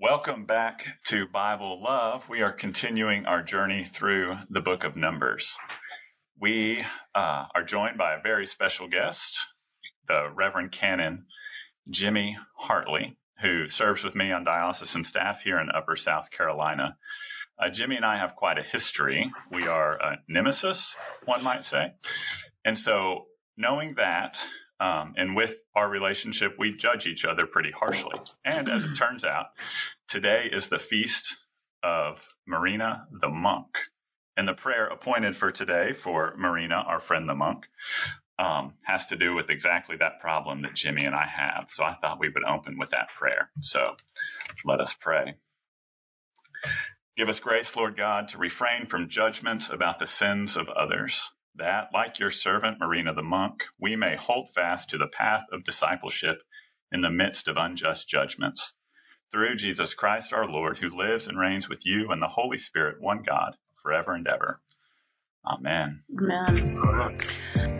Welcome back to Bible Love. We are continuing our journey through the book of Numbers. We uh, are joined by a very special guest, the Reverend Canon Jimmy Hartley, who serves with me on diocesan staff here in Upper South Carolina. Uh, Jimmy and I have quite a history. We are a nemesis, one might say. And so, knowing that, um, and with our relationship, we judge each other pretty harshly. And as it turns out, today is the feast of Marina the monk. And the prayer appointed for today for Marina, our friend the monk, um, has to do with exactly that problem that Jimmy and I have. So I thought we would open with that prayer. So let us pray. Give us grace, Lord God, to refrain from judgments about the sins of others that, like your servant Marina the monk, we may hold fast to the path of discipleship in the midst of unjust judgments. Through Jesus Christ our Lord, who lives and reigns with you and the Holy Spirit, one God, forever and ever. Amen. Amen.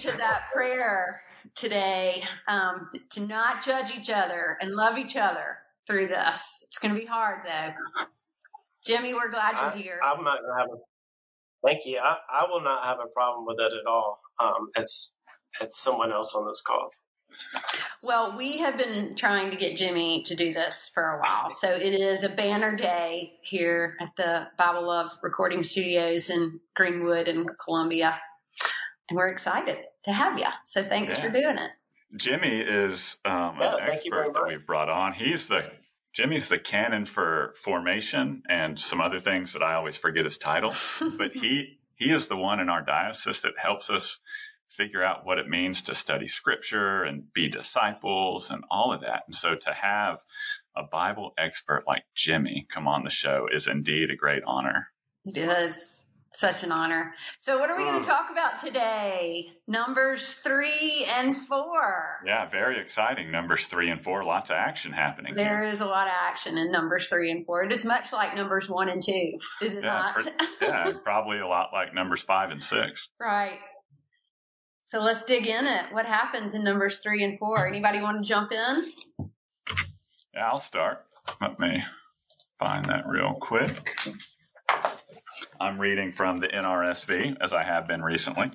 To that prayer today um, to not judge each other and love each other through this. It's going to be hard though. Jimmy, we're glad you're here. I'm not going to have a. Thank you. I, I will not have a problem with it at all. Um, it's it's someone else on this call. Well, we have been trying to get Jimmy to do this for a while. So it is a banner day here at the Bible Love Recording Studios in Greenwood and Columbia and we're excited to have you. So thanks yeah. for doing it. Jimmy is um, yeah, an expert that we've brought on. He's the Jimmy's the canon for formation and some other things that I always forget his title, but he he is the one in our diocese that helps us figure out what it means to study scripture and be disciples and all of that. And so to have a Bible expert like Jimmy come on the show is indeed a great honor. It is. Such an honor. So, what are we going to mm. talk about today? Numbers three and four. Yeah, very exciting. Numbers three and four. Lots of action happening. There here. is a lot of action in numbers three and four. It is much like numbers one and two, is it yeah, not? For, yeah, probably a lot like numbers five and six. Right. So let's dig in it. What happens in numbers three and four? Anybody want to jump in? Yeah, I'll start. Let me find that real quick. I'm reading from the NRSV, as I have been recently.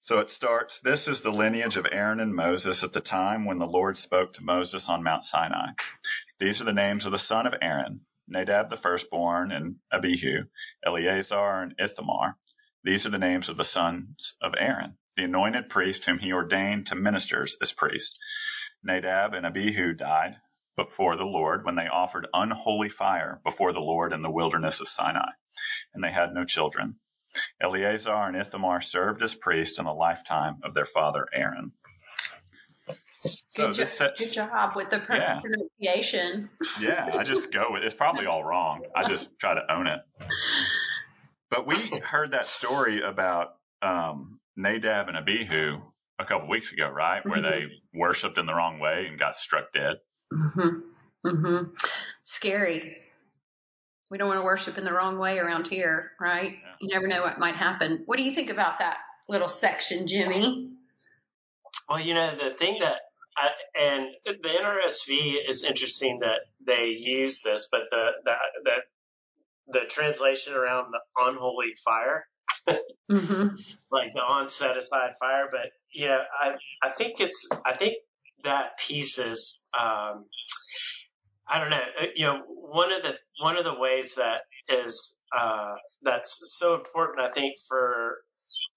So it starts This is the lineage of Aaron and Moses at the time when the Lord spoke to Moses on Mount Sinai. These are the names of the son of Aaron Nadab the firstborn, and Abihu, Eleazar, and Ithamar. These are the names of the sons of Aaron, the anointed priest whom he ordained to ministers as priest. Nadab and Abihu died before the Lord when they offered unholy fire before the Lord in the wilderness of Sinai and they had no children. Eleazar and Ithamar served as priests in the lifetime of their father Aaron. Good, so jo- sets, good job with the yeah. pronunciation. yeah, I just go with it's probably all wrong. I just try to own it. But we heard that story about um, Nadab and Abihu a couple weeks ago, right? Where mm-hmm. they worshipped in the wrong way and got struck dead. Mm-hmm. Mm-hmm. Scary we don't want to worship in the wrong way around here, right? Yeah. You never know what might happen. What do you think about that little section, Jimmy? Well, you know, the thing that, I, and the NRSV is interesting that they use this, but the, the, the, the translation around the unholy fire, mm-hmm. like the on set aside fire, but, you know, I, I think it's, I think that piece is, um, I don't know. Uh, you know, one of the one of the ways that is uh, that's so important, I think, for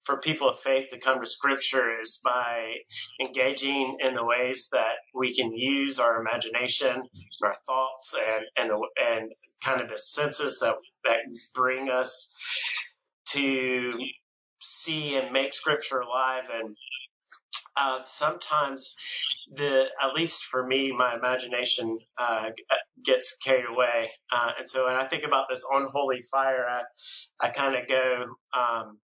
for people of faith to come to Scripture is by engaging in the ways that we can use our imagination, our thoughts, and and and kind of the senses that that bring us to see and make Scripture alive. And uh, sometimes the at least for me, my imagination uh, gets carried away, uh, and so when I think about this unholy fire, I I kind of go. Um,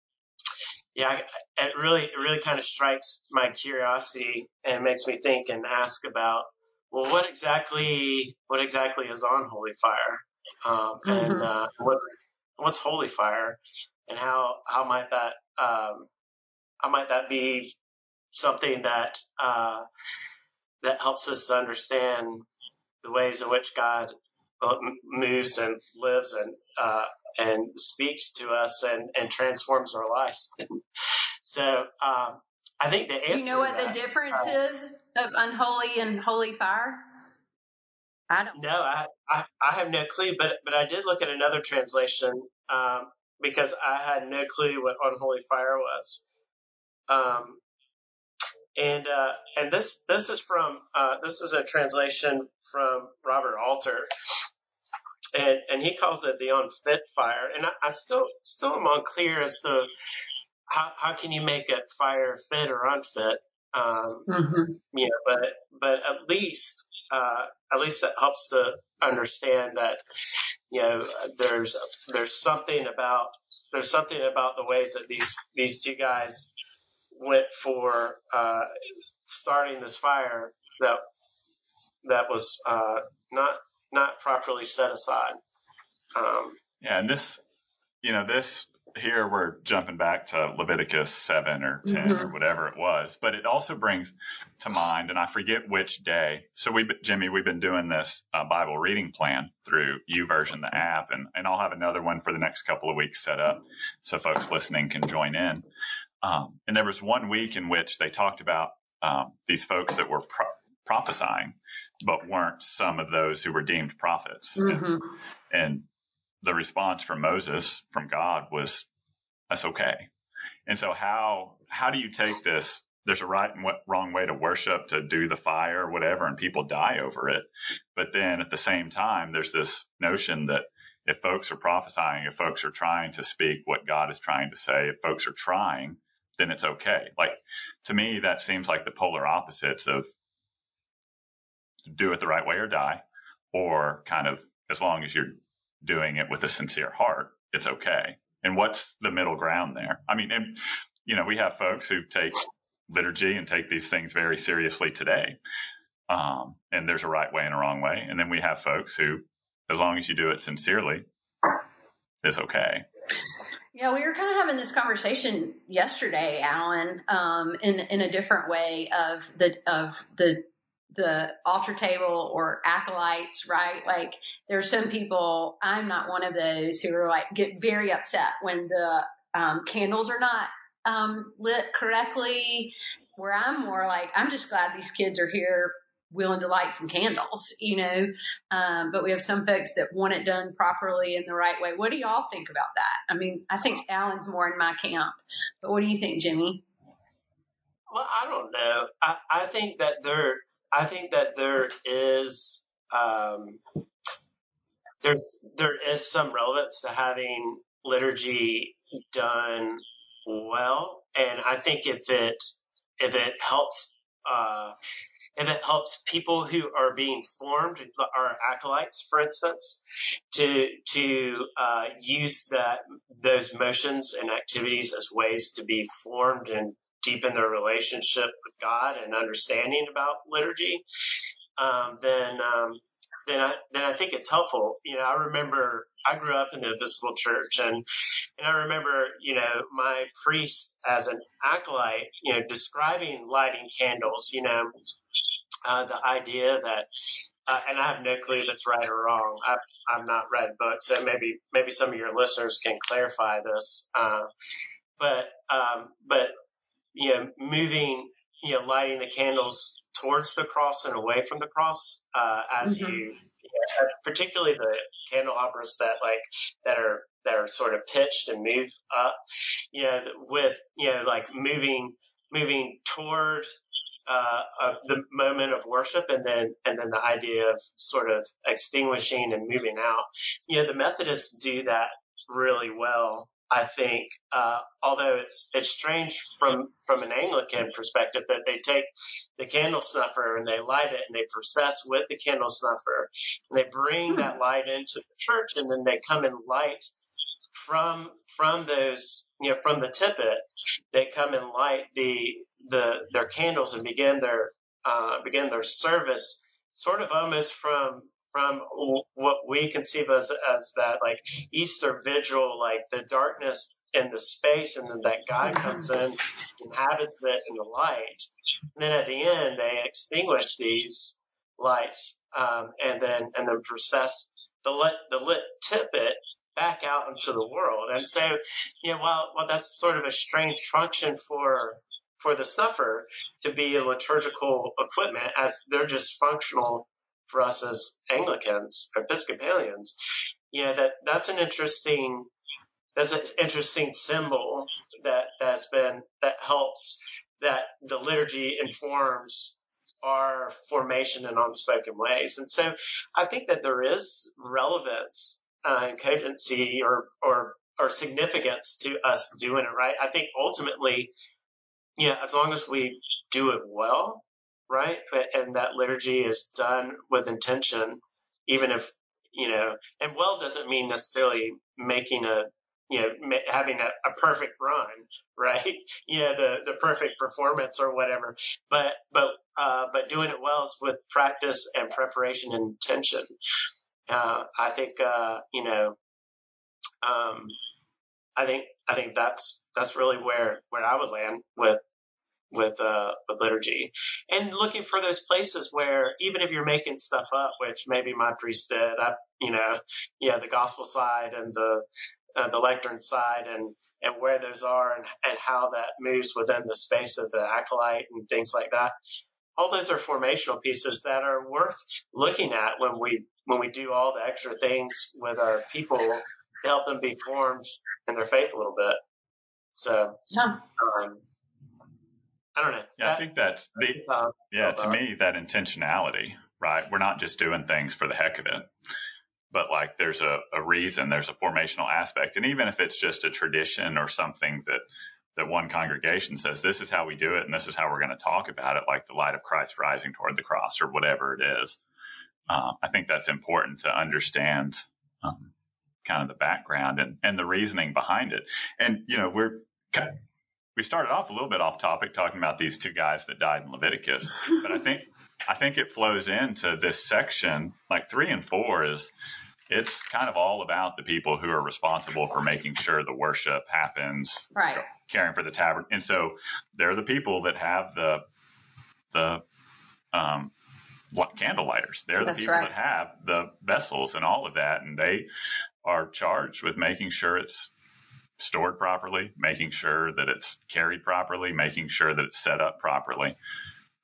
yeah, it really it really kind of strikes my curiosity and makes me think and ask about well, what exactly what exactly is on holy fire, um, mm-hmm. and uh, what's what's holy fire, and how how might that um, how might that be something that uh, that helps us to understand the ways in which God moves and lives and uh, and speaks to us and, and transforms our lives. so um, I think the answer. Do you know what that, the difference uh, is of unholy and holy fire? I don't. No, I, I, I have no clue, but but I did look at another translation um, because I had no clue what unholy fire was. Um, and uh, and this this is from uh, this is a translation from Robert Alter, and and he calls it the unfit fire. And I, I still still am unclear as to how how can you make a fire fit or unfit. Um, mm-hmm. You know, but but at least uh, at least that helps to understand that you know there's there's something about there's something about the ways that these these two guys went for uh, starting this fire that that was uh, not not properly set aside. Um, yeah, and this, you know, this here we're jumping back to Leviticus 7 or 10 mm-hmm. or whatever it was, but it also brings to mind, and I forget which day. So we, Jimmy, we've been doing this uh, Bible reading plan through YouVersion, the app, and, and I'll have another one for the next couple of weeks set up so folks listening can join in. Um, and there was one week in which they talked about um, these folks that were pro- prophesying, but weren't some of those who were deemed prophets. Mm-hmm. And, and the response from Moses, from God, was, "That's okay." And so, how how do you take this? There's a right and wrong way to worship, to do the fire, whatever, and people die over it. But then at the same time, there's this notion that if folks are prophesying, if folks are trying to speak what God is trying to say, if folks are trying, then it's okay. Like to me, that seems like the polar opposites of do it the right way or die, or kind of as long as you're doing it with a sincere heart, it's okay. And what's the middle ground there? I mean, and, you know, we have folks who take liturgy and take these things very seriously today. Um, and there's a right way and a wrong way. And then we have folks who, as long as you do it sincerely, is okay. Yeah, we were kind of having this conversation yesterday, Alan, um, in in a different way of the of the the altar table or acolytes, right? Like there's some people, I'm not one of those who are like get very upset when the um, candles are not um, lit correctly. Where I'm more like, I'm just glad these kids are here willing to light some candles, you know. Um, but we have some folks that want it done properly in the right way. What do y'all think about that? I mean, I think Alan's more in my camp, but what do you think, Jimmy? Well, I don't know. I, I think that there I think that there is um, there there is some relevance to having liturgy done well, and I think if it if it helps uh, if it helps people who are being formed, our acolytes, for instance, to to uh, use that those motions and activities as ways to be formed and deepen their relationship with God and understanding about liturgy, um, then um, then I then I think it's helpful. You know, I remember I grew up in the Episcopal Church, and and I remember you know my priest as an acolyte, you know, describing lighting candles. You know, uh, the idea that, uh, and I have no clue if it's right or wrong. I've, I've not read books, so maybe maybe some of your listeners can clarify this. Uh, but um, but you know, moving, you know, lighting the candles towards the cross and away from the cross uh, as mm-hmm. you, know, particularly the candelabras that like that are that are sort of pitched and move up, you know, with you know like moving moving toward uh, of the moment of worship and then and then the idea of sort of extinguishing and moving out. You know, the Methodists do that really well. I think, uh, although it's it's strange from from an Anglican perspective that they take the candle snuffer and they light it and they process with the candle snuffer and they bring that light into the church and then they come and light from from those you know from the tippet they come and light the the their candles and begin their uh, begin their service sort of almost from from what we conceive as as that like Easter vigil, like the darkness in the space, and then that God mm-hmm. comes in, inhabits it in the light. And then at the end, they extinguish these lights, um, and then and then process the lit the lit tippet back out into the world. And so, you know, while while that's sort of a strange function for for the snuffer to be a liturgical equipment, as they're just functional for us as Anglicans, or Episcopalians, you know, that that's an interesting that's an interesting symbol that that's been that helps that the liturgy informs our formation in unspoken ways. And so I think that there is relevance uh, cogency or, or, or significance to us doing it right. I think ultimately, yeah, as long as we do it well, right? And that liturgy is done with intention, even if, you know, and well doesn't mean necessarily making a, you know, having a, a perfect run, right? You know, the, the perfect performance or whatever, but, but, uh, but doing it well is with practice and preparation and intention. Uh, I think, uh, you know, um, I think, I think that's, that's really where, where I would land with, with uh with liturgy. And looking for those places where even if you're making stuff up which maybe my priest did I, you know yeah the gospel side and the uh, the lectern side and and where those are and and how that moves within the space of the acolyte and things like that all those are formational pieces that are worth looking at when we when we do all the extra things with our people to help them be formed in their faith a little bit so yeah um, I don't know. Yeah, that, I think that's the uh, yeah. To me, that intentionality, right? We're not just doing things for the heck of it, but like there's a, a reason, there's a formational aspect, and even if it's just a tradition or something that that one congregation says this is how we do it and this is how we're going to talk about it, like the light of Christ rising toward the cross or whatever it is. Uh, I think that's important to understand um, kind of the background and, and the reasoning behind it. And, you know, we're we started off a little bit off topic talking about these two guys that died in Leviticus, but I think I think it flows into this section. Like three and four is it's kind of all about the people who are responsible for making sure the worship happens, right? Caring for the tabernacle, and so they're the people that have the the um, what candle lighters. They're the people right. that have the vessels and all of that, and they are charged with making sure it's stored properly, making sure that it's carried properly, making sure that it's set up properly,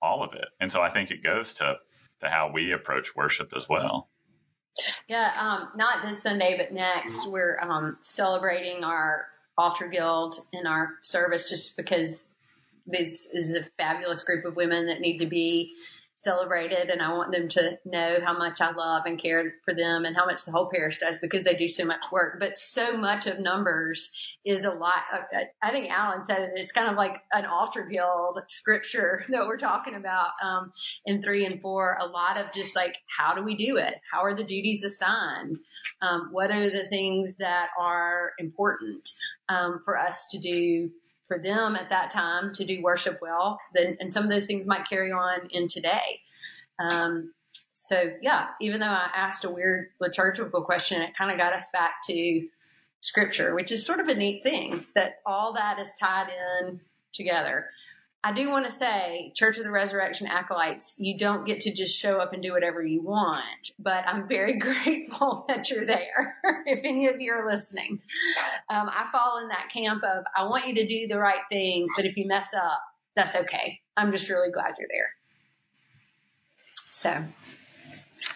all of it. And so I think it goes to, to how we approach worship as well. Yeah, um, not this Sunday, but next, we're um, celebrating our altar guild in our service just because this is a fabulous group of women that need to be celebrated and I want them to know how much I love and care for them and how much the whole parish does because they do so much work. But so much of numbers is a lot. Uh, I think Alan said it. It's kind of like an altar guild scripture that we're talking about um, in three and four. A lot of just like how do we do it? How are the duties assigned? Um, what are the things that are important um, for us to do? For them at that time to do worship well. Then, and some of those things might carry on in today. Um, so yeah, even though I asked a weird liturgical question, it kind of got us back to scripture, which is sort of a neat thing that all that is tied in together. I do want to say, Church of the Resurrection acolytes, you don't get to just show up and do whatever you want, but I'm very grateful that you're there. if any of you are listening, um, I fall in that camp of I want you to do the right thing, but if you mess up, that's okay. I'm just really glad you're there. So,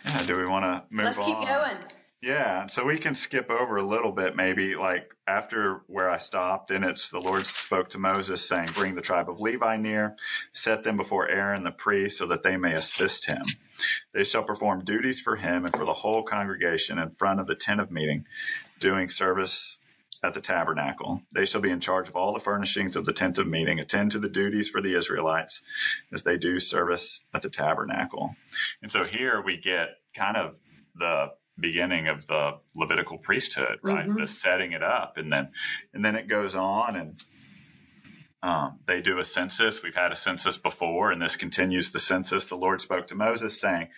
yeah, do we want to move Let's on? Let's keep going. Yeah, so we can skip over a little bit, maybe like after where I stopped, and it's the Lord spoke to Moses, saying, Bring the tribe of Levi near, set them before Aaron the priest, so that they may assist him. They shall perform duties for him and for the whole congregation in front of the tent of meeting, doing service at the tabernacle. They shall be in charge of all the furnishings of the tent of meeting, attend to the duties for the Israelites as they do service at the tabernacle. And so here we get kind of the beginning of the Levitical priesthood, right? Mhm. The setting it up, and then and then it goes on, and um, they do a census. We've had a census before, and this continues the census. The Lord spoke to Moses, saying,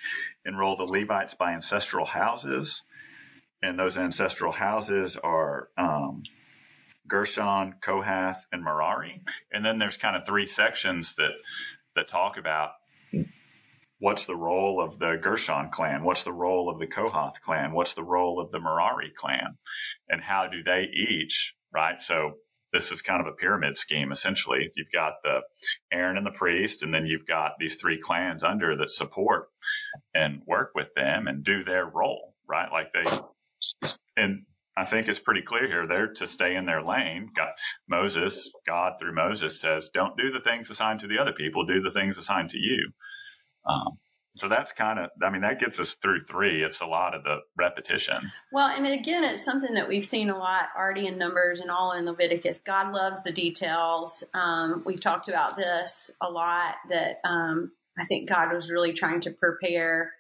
"Enroll the Levites by ancestral houses." And those ancestral houses are um, Gershon, Kohath, and Merari. And then there's kind of three sections that that talk about what's the role of the Gershon clan, what's the role of the Kohath clan, what's the role of the Merari clan, and how do they each, right? So this is kind of a pyramid scheme essentially. You've got the Aaron and the priest, and then you've got these three clans under that support and work with them and do their role, right? Like they, and I think it's pretty clear here. They're to stay in their lane. God, Moses, God through Moses says, don't do the things assigned to the other people, do the things assigned to you. Um, so that's kind of, I mean, that gets us through three. It's a lot of the repetition. Well, and again, it's something that we've seen a lot already in Numbers and all in Leviticus. God loves the details. Um, we've talked about this a lot that um, I think God was really trying to prepare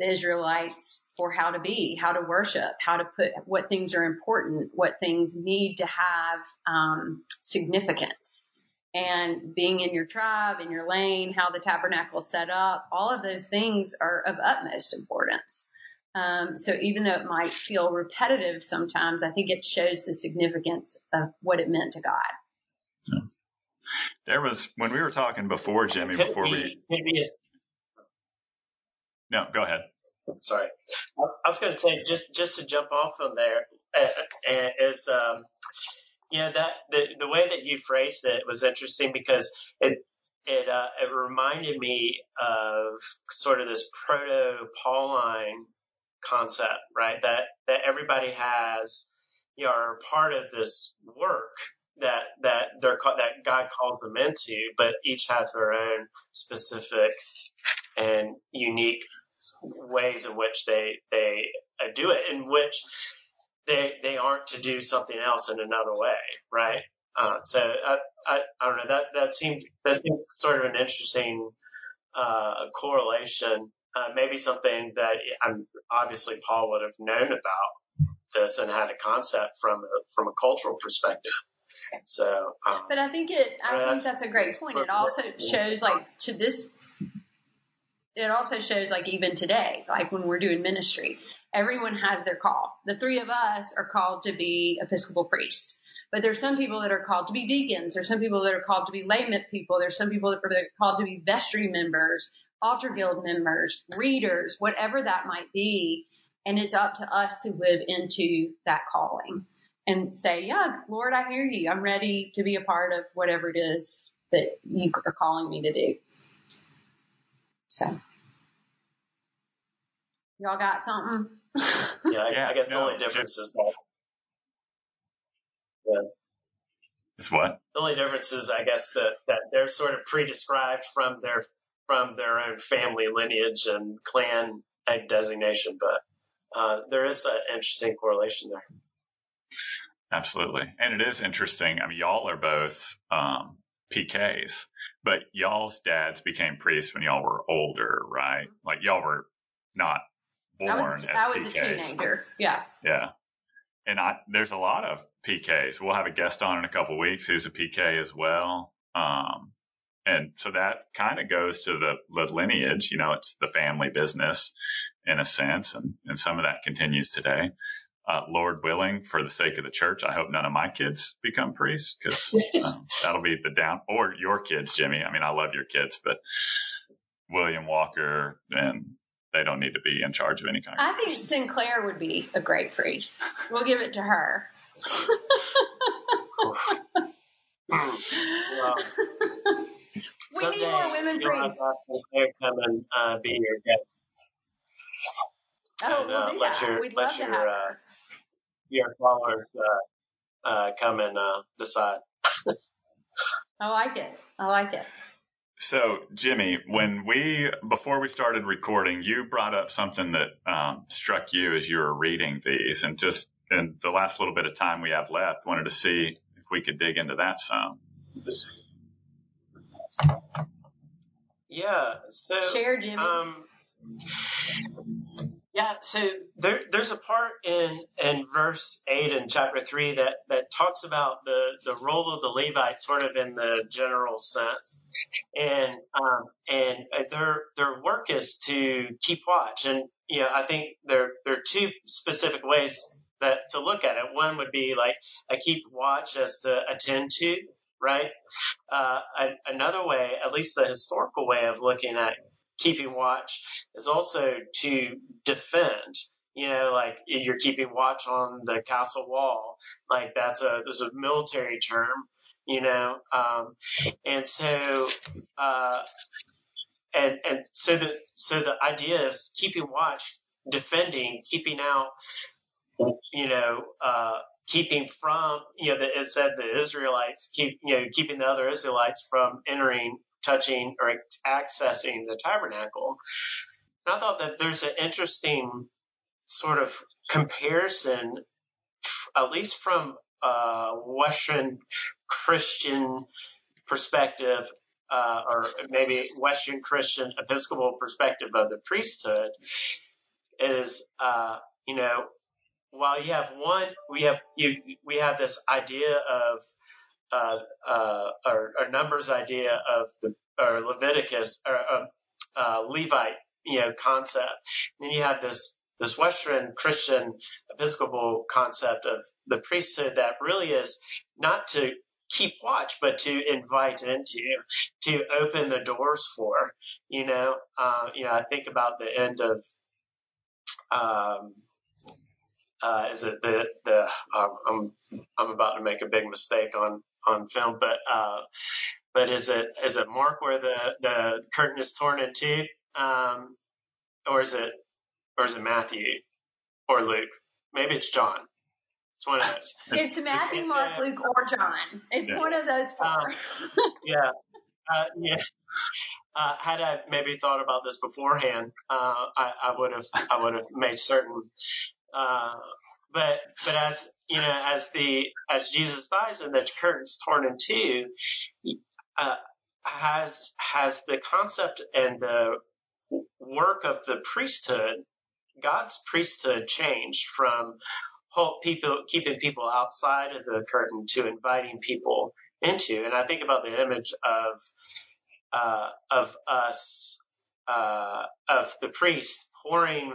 the Israelites for how to be, how to worship, how to put what things are important, what things need to have um, significance. And being in your tribe, in your lane, how the tabernacle is set up, all of those things are of utmost importance. Um, so even though it might feel repetitive sometimes, I think it shows the significance of what it meant to God. There was, when we were talking before, Jimmy, Could before be, we, be a no, go ahead. sorry. I I was going to say just just to jump off from there uh, uh, is um, know that the the way that you phrased it was interesting because it it uh, it reminded me of sort of this proto Pauline concept, right? That that everybody has you know are part of this work that that they're that God calls them into, but each has their own specific and unique ways in which they they do it, in which they they aren't to do something else in another way, right? Uh, so I, I I don't know that that seemed that seemed sort of an interesting uh, correlation. Uh, maybe something that I'm obviously Paul would have known about this and had a concept from a, from a cultural perspective. So, um, But I think it, I think that's a great point. It also shows like to this, it also shows like even today, like when we're doing ministry, everyone has their call. The three of us are called to be Episcopal priest. But there's some people that are called to be deacons. There's some people that are called to be layman people. There's some people that are called to be vestry members, altar guild members, readers, whatever that might be. And it's up to us to live into that calling and say, yeah, Lord, I hear you. I'm ready to be a part of whatever it is that you are calling me to do. So, y'all got something? Yeah, I, Yeah, I guess no, the only difference is that Is what? the only difference is, I guess, that that they're sort of pre-described from their from their own family lineage and clan designation, but uh, there is an interesting correlation there. Absolutely. And it is interesting. I mean, y'all are both um, PKs, but y'all's dads became priests when y'all were older, right? Like y'all were not born I was, as I was a teenager. Yeah. Yeah. And I, there's a lot of PKs. We'll have a guest on in a couple of weeks who's a PK as well. Um, and so that kind of goes to the, the lineage, you know, it's the family business in a sense. And, and some of that continues today. Uh, Lord willing, for the sake of the church, I hope none of my kids become priests because um, that'll be the down, or your kids, Jimmy. I mean, I love your kids, but William Walker and they don't need to be in charge of any kind. I think Sinclair would be a great priest. We'll give it to her. Well, we need more women priests. Sinclair come and uh, be your guest. Oh, and, we'll uh, do let that. your- We'd let love to your, have uh, her. Your followers uh, uh, come and uh, decide. I like it. I like it. So, Jimmy, when we before we started recording, you brought up something that um, struck you as you were reading these, and just in the last little bit of time we have left, wanted to see if we could dig into that some. Yeah. So Share, Jimmy. Um, yeah, so there, there's a part in in verse eight in chapter three that that talks about the the role of the Levites, sort of in the general sense, and um, and their their work is to keep watch, and you know I think there there are two specific ways that to look at it. One would be like a keep watch as to attend to, right? Uh, another way, at least the historical way of looking at keeping watch, is also to defend you know, like you're keeping watch on the castle wall. Like that's a there's a military term, you know, um, and so uh, and and so the so the idea is keeping watch, defending, keeping out, you know. Uh, keeping from, you know, the, it said the Israelites keep, you know, keeping the other Israelites from entering, touching, or accessing the tabernacle. And I thought that there's an interesting sort of comparison, at least from a Western Christian perspective, uh, or maybe Western Christian Episcopal perspective of the priesthood, is uh, you know while you have one, we have you we have this idea of uh, uh, or, numbers idea of the or Leviticus or uh, uh Levite you know concept. And then you have this this Western Christian Episcopal concept of the priesthood that really is not to keep watch, but to invite into, to open the doors for. You know, uh, you know, I think about the end of, um, uh, is it the the um, I'm I'm about to make a big mistake on on film, but uh, but is it is it Mark where the the curtain is torn in two, um, or is it or is it Matthew or Luke? Maybe it's John. It's one of those. It's Matthew, it's, Mark, Luke, or John. It's yeah. one of those four. Um, yeah, uh, yeah. Uh, had I maybe thought about this beforehand, uh, I would have I would have made certain. Uh, but but as you know, as the as Jesus dies and the curtain's torn in two, uh, has has the concept and the work of the priesthood God's priesthood changed from people keeping people outside of the curtain to inviting people into. And I think about the image of uh, of us uh, of the priest pouring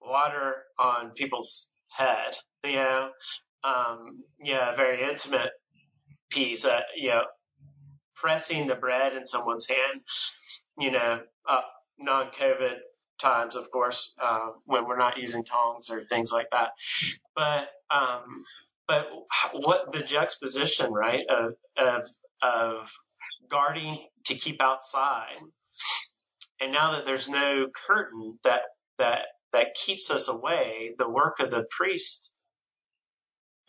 water on people's head. You know, um, yeah, very intimate piece. Uh, you know, pressing the bread in someone's hand. You know, uh, non-COVID times, of course, uh, when we're not using tongs or things like that. But um, but what the juxtaposition, right, of of of guarding to keep outside, and now that there's no curtain that that that keeps us away, the work of the priest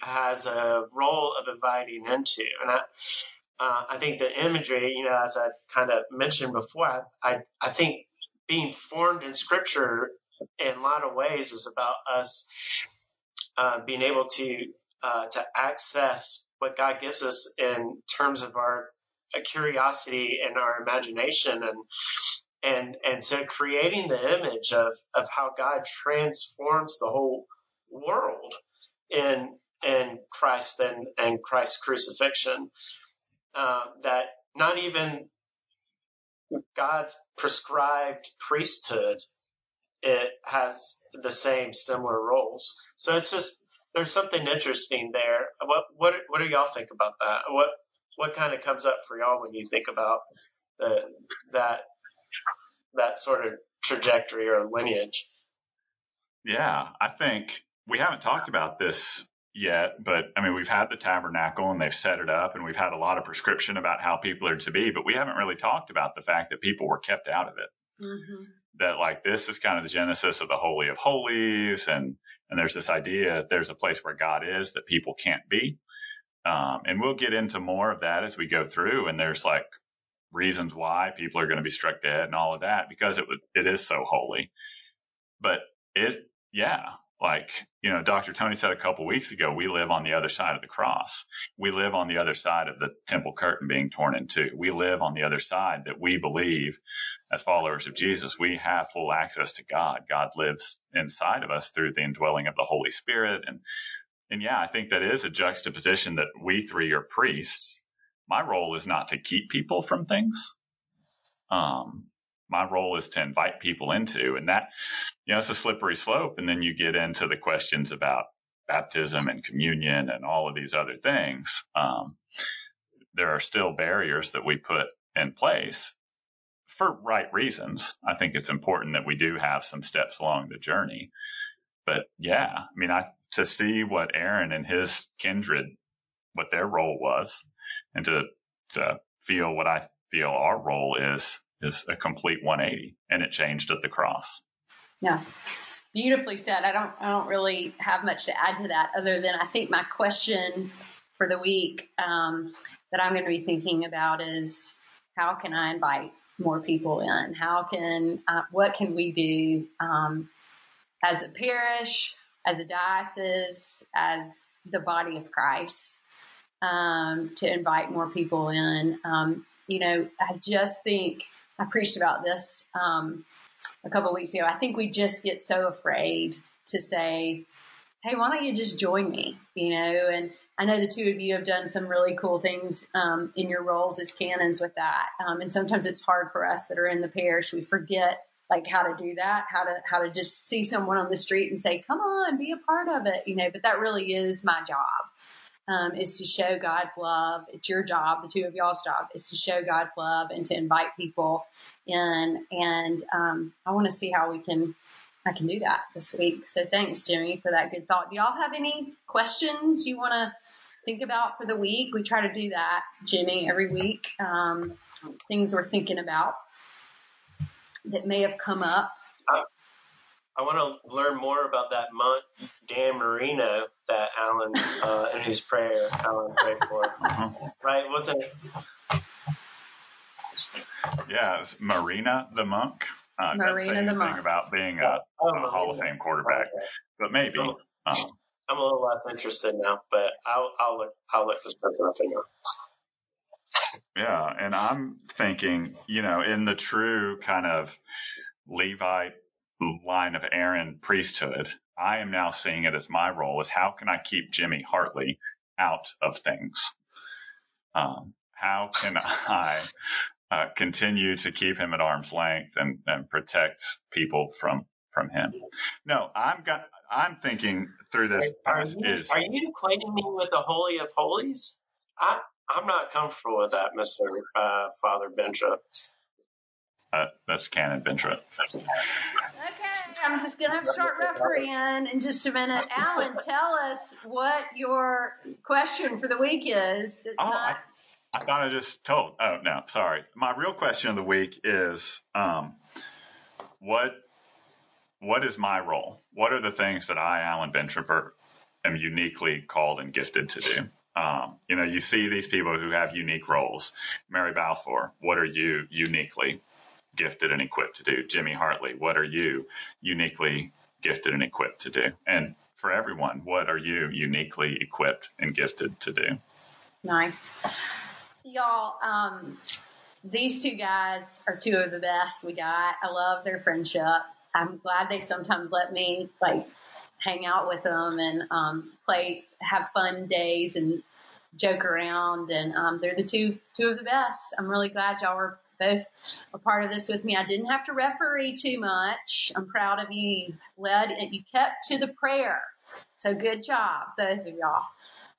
has a role of inviting into, and I. Uh, I think the imagery, you know, as I kind of mentioned before, I, I, I think being formed in Scripture in a lot of ways is about us uh, being able to uh, to access what God gives us in terms of our curiosity and our imagination and and and so creating the image of of how God transforms the whole world in in Christ and and Christ's crucifixion. Uh, that not even God's prescribed priesthood, it has the same similar roles. So it's just there's something interesting there. What what what do y'all think about that? What what kind of comes up for y'all when you think about the that that sort of trajectory or lineage? Yeah, I think we haven't talked about this yet, but I mean, we've had the tabernacle and they've set it up and we've had a lot of prescription about how people are to be, but we haven't really talked about the fact that people were kept out of it. Mm-hmm. That like this is kind of the genesis of the Holy of Holies and, and there's this idea that there's a place where God is that people can't be. Um, and we'll get into more of that as we go through. And there's like reasons why people are going to be struck dead and all of that because it would it is so holy. But it, yeah, like, you know, Dr. Tony said a couple weeks ago, we live on the other side of the cross. We live on the other side of the temple curtain being torn in two. We live on the other side that we believe as followers of Jesus, we have full access to God. God lives inside of us through the indwelling of the Holy Spirit. And, and yeah, I think that is a juxtaposition that we three are priests. My role is not to keep people from things. Um, my role is to invite people into. And that you know it's a slippery slope. And then you get into the questions about baptism and communion and all of these other things. Um, there are still barriers that we put in place for right reasons. I think it's important that we do have some steps along the journey. But yeah i mean i to see what aaron and his kindred what their role was and to to feel what i feel our role is is a complete 180 and it changed at the cross. Yeah. Beautifully said. I don't I don't really have much to add to that other than I think my question for the week um, that I'm going to be thinking about is how can I invite more people in? How can uh, what can we do um, as a parish, as a diocese, as the body of Christ um, to invite more people in? Um, you know, I just think I preached about this um, a couple weeks ago. I think we just get so afraid to say, "Hey, why don't you just join me?" You know, and I know the two of you have done some really cool things um, in your roles as canons with that. Um, and sometimes it's hard for us that are in the parish. We forget like how to do that, how to how to just see someone on the street and say, "Come on, be a part of it," you know. But that really is my job um, is to show God's love. It's your job, the two of y'all's job, is to show God's love and to invite people in. And um, I want to see how we can I can do that this week. So thanks, Jimmy, for that good thought. Do y'all have any questions you want to think about for the week? We try to do that, Jimmy, every week. Um, things we're thinking about that may have come up. I want to learn more about that monk Dan Marino that Alan, uh, in whose prayer Alan prayed for. Uh-huh. Right? Wasn't it? Yeah, it's Marina the monk. Uh, Marina the monk. about being a, oh, a Hall of Fame quarterback, okay. but maybe. Um, I'm a little less interested now, but I'll, I'll look. I'll look this person up and Yeah, and I'm thinking, you know, in the true kind of Levite line of Aaron priesthood, I am now seeing it as my role is how can I keep Jimmy Hartley out of things? Um, how can I uh, continue to keep him at arm's length and, and protect people from from him? No, I'm got. I'm thinking through this. Are, you, is, are you equating me with the Holy of Holies? I I'm not comfortable with that, Mister uh, Father Bentrup. Uh, that's Canon Bentrup. Okay, I'm just going to start refereeing in just a minute. Alan, tell us what your question for the week is. That's oh, not. I, I, thought I just told. Oh no, sorry. My real question of the week is, um, what what is my role? What are the things that I, Alan Bentrup, am uniquely called and gifted to do? Um, you know, you see these people who have unique roles. Mary Balfour, what are you uniquely gifted and equipped to do? Jimmy Hartley, what are you uniquely gifted and equipped to do? And for everyone, what are you uniquely equipped and gifted to do? Nice. Y'all, um, these two guys are two of the best we got. I love their friendship. I'm glad they sometimes let me like hang out with them and um, play, have fun days and joke around. And um, they're the two two of the best. I'm really glad y'all were both a part of this with me. I didn't have to referee too much. I'm proud of you. You led you kept to the prayer. So good job, both of y'all.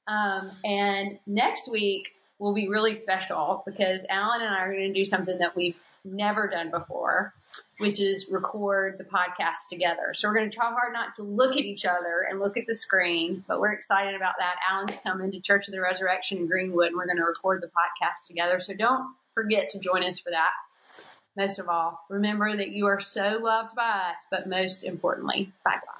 Um, and next week will be really special because Alan and I are going to do something that we've never done before, which is record the podcast together. So we're going to try hard not to look at each other and look at the screen, but we're excited about that. Alan's coming to Church of the Resurrection in Greenwood and we're going to record the podcast together. So don't forget to join us for that. Most of all, remember that you are so loved by us, but most importantly, by God.